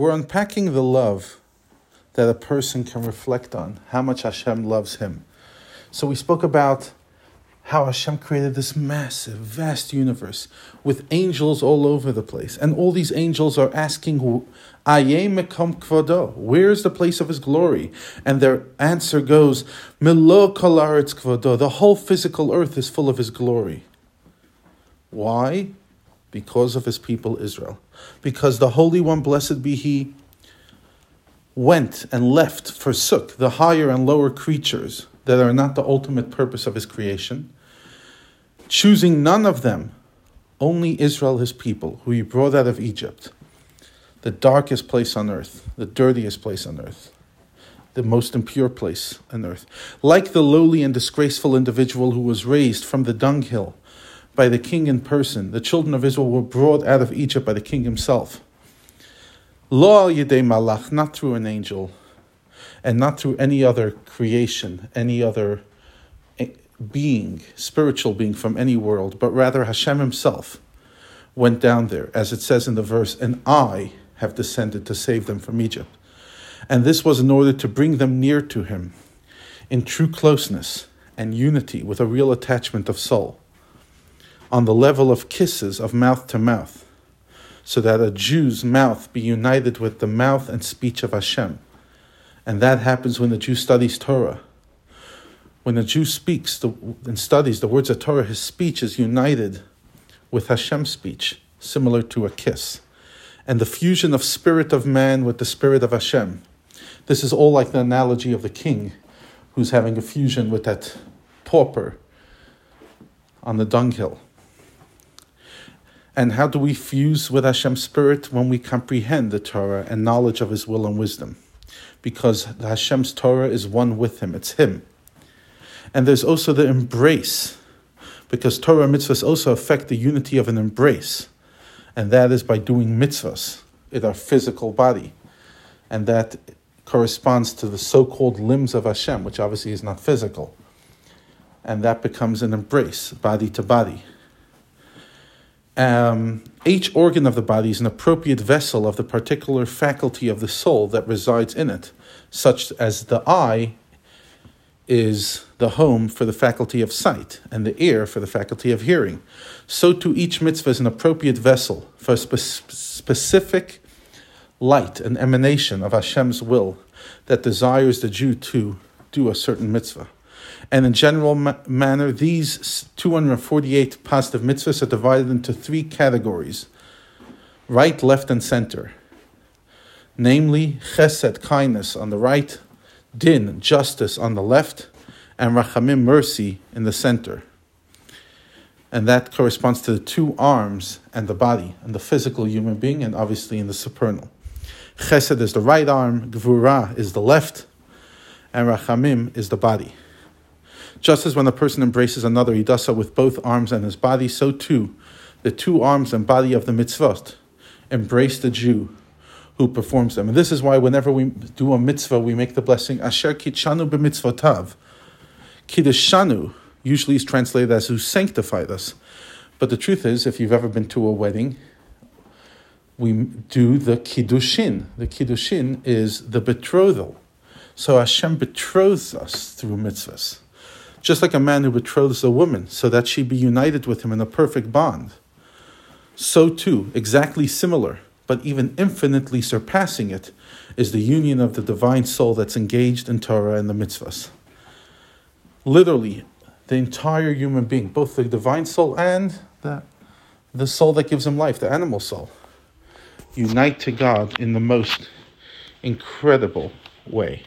We're unpacking the love that a person can reflect on, how much Hashem loves him. So we spoke about how Hashem created this massive, vast universe with angels all over the place. And all these angels are asking, mekom kvodo, where's the place of his glory? And their answer goes, Milo kolaretz kvodo, the whole physical earth is full of his glory. Why? Because of his people Israel. Because the Holy One, blessed be he, went and left, forsook the higher and lower creatures that are not the ultimate purpose of his creation choosing none of them, only Israel, his people, who he brought out of Egypt, the darkest place on earth, the dirtiest place on earth, the most impure place on earth. Like the lowly and disgraceful individual who was raised from the dunghill by the king in person, the children of Israel were brought out of Egypt by the king himself. Lo al yedei malach, not through an angel, and not through any other creation, any other eh, being, spiritual being from any world, but rather Hashem himself went down there, as it says in the verse, and I have descended to save them from Egypt. And this was in order to bring them near to him in true closeness and unity with a real attachment of soul, on the level of kisses of mouth to mouth, so that a Jew's mouth be united with the mouth and speech of Hashem. And that happens when the Jew studies Torah when a Jew speaks the, and studies the words of Torah, his speech is united with Hashem's speech, similar to a kiss. And the fusion of spirit of man with the spirit of Hashem. This is all like the analogy of the king who's having a fusion with that pauper on the dunghill. And how do we fuse with Hashem's spirit when we comprehend the Torah and knowledge of his will and wisdom? Because Hashem's Torah is one with him, it's him. And there's also the embrace, because Torah mitzvahs also affect the unity of an embrace, and that is by doing mitzvahs in our physical body. And that corresponds to the so called limbs of Hashem, which obviously is not physical. And that becomes an embrace, body to body. Um, each organ of the body is an appropriate vessel of the particular faculty of the soul that resides in it, such as the eye is the home for the faculty of sight and the ear for the faculty of hearing. So to each mitzvah is an appropriate vessel for a spe- specific light and emanation of Hashem's will that desires the Jew to do a certain mitzvah. And in general ma- manner, these 248 positive mitzvahs are divided into three categories right, left, and center. Namely, chesed, kindness on the right, din, justice on the left, and rachamim, mercy in the center. And that corresponds to the two arms and the body, and the physical human being, and obviously in the supernal. Chesed is the right arm, Gvura is the left, and Rachamim is the body. Just as when a person embraces another, he does so with both arms and his body, so too the two arms and body of the mitzvot embrace the Jew who performs them. And this is why whenever we do a mitzvah, we make the blessing Asher kiddushanu b'mitzvotav. Kiddushanu usually is translated as who sanctified us. But the truth is, if you've ever been to a wedding, we do the kiddushin. The kiddushin is the betrothal. So Hashem betroths us through mitzvahs. Just like a man who betroths a woman so that she be united with him in a perfect bond. So too, exactly similar, but even infinitely surpassing it, is the union of the divine soul that's engaged in Torah and the mitzvahs. Literally, the entire human being, both the divine soul and the, the soul that gives him life, the animal soul, unite to God in the most incredible way.